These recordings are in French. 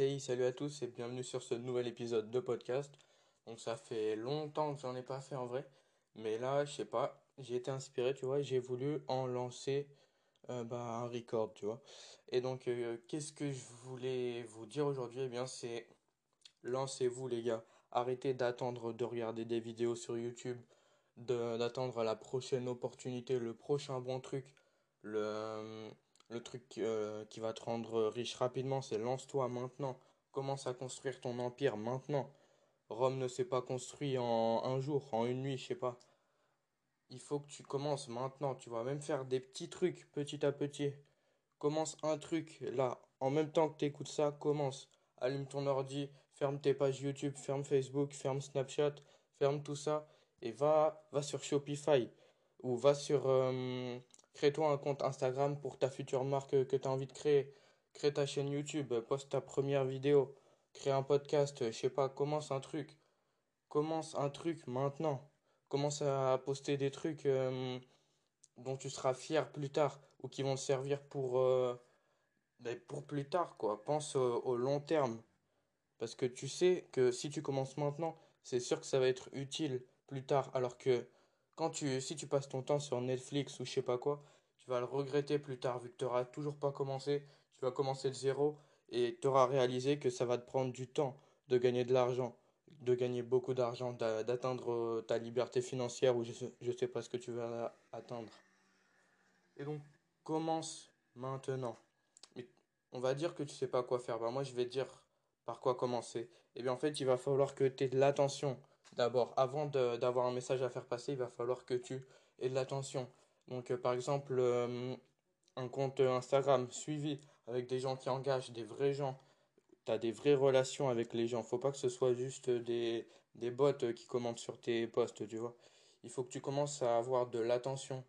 Hey, salut à tous et bienvenue sur ce nouvel épisode de podcast. Donc ça fait longtemps que j'en ai pas fait en vrai, mais là, je sais pas, j'ai été inspiré, tu vois, j'ai voulu en lancer euh, bah, un record, tu vois. Et donc, euh, qu'est-ce que je voulais vous dire aujourd'hui? Eh bien, c'est lancez-vous les gars. Arrêtez d'attendre de regarder des vidéos sur YouTube, d'attendre la prochaine opportunité, le prochain bon truc, le, le truc euh, qui va te rendre riche rapidement, c'est lance-toi maintenant. Commence à construire ton empire maintenant. Rome ne s'est pas construit en un jour, en une nuit, je sais pas. Il faut que tu commences maintenant. Tu vas même faire des petits trucs petit à petit. Commence un truc là. En même temps que tu écoutes ça, commence. Allume ton ordi, ferme tes pages YouTube, ferme Facebook, ferme Snapchat, ferme tout ça et va, va sur Shopify ou va sur euh, crée-toi un compte Instagram pour ta future marque que tu as envie de créer. Crée ta chaîne YouTube, poste ta première vidéo, crée un podcast, je sais pas, commence un truc. Commence un truc maintenant. Commence à poster des trucs euh, dont tu seras fier plus tard ou qui vont te servir pour, euh, ben, pour plus tard, quoi. Pense au, au long terme. Parce que tu sais que si tu commences maintenant, c'est sûr que ça va être utile plus tard. Alors que quand tu, si tu passes ton temps sur Netflix ou je sais pas quoi, tu vas le regretter plus tard vu que tu n'auras toujours pas commencé. Tu vas commencer de zéro et tu auras réalisé que ça va te prendre du temps de gagner de l'argent, de gagner beaucoup d'argent, d'a- d'atteindre euh, ta liberté financière ou je sais, sais pas ce que tu vas atteindre. Et donc, commence maintenant. On va dire que tu sais pas quoi faire. Bah, moi, je vais dire par quoi commencer. Et bien, en fait, il va falloir que tu aies de l'attention. D'abord, avant d'avoir un message à faire passer, il va falloir que tu aies de l'attention. Donc, euh, par exemple, euh, un compte Instagram suivi avec des gens qui engagent, des vrais gens. Tu as des vraies relations avec les gens. Faut pas que ce soit juste des, des bots qui commentent sur tes posts, tu vois. Il faut que tu commences à avoir de l'attention.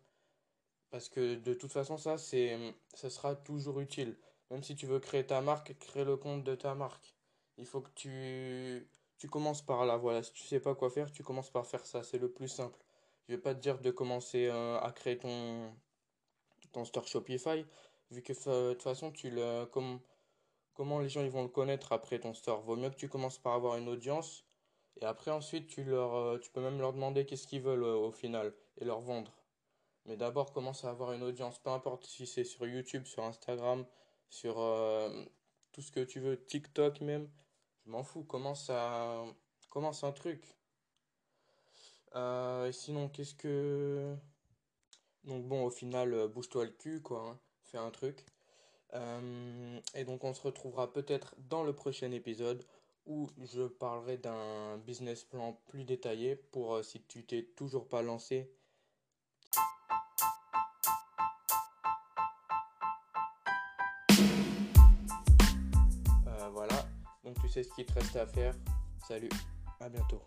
Parce que de toute façon, ça, c'est, ça sera toujours utile. Même si tu veux créer ta marque, crée le compte de ta marque. Il faut que tu, tu commences par là. Voilà, si tu sais pas quoi faire, tu commences par faire ça. C'est le plus simple. Je vais pas te dire de commencer euh, à créer ton, ton store Shopify, vu que de toute façon, tu le, comme, comment les gens ils vont le connaître après ton store. Vaut mieux que tu commences par avoir une audience et après ensuite tu leur, euh, tu peux même leur demander qu'est-ce qu'ils veulent euh, au final et leur vendre. Mais d'abord, commence à avoir une audience, peu importe si c'est sur YouTube, sur Instagram, sur tout ce que tu veux, TikTok même. M'en fous, commence à... commence un truc. Euh, sinon, qu'est-ce que... Donc bon, au final, euh, bouge-toi le cul, quoi. hein. Fais un truc. Euh, et donc on se retrouvera peut-être dans le prochain épisode où je parlerai d'un business plan plus détaillé pour si tu t'es toujours pas lancé. Sais ce qu'il te reste à faire. Salut, à bientôt.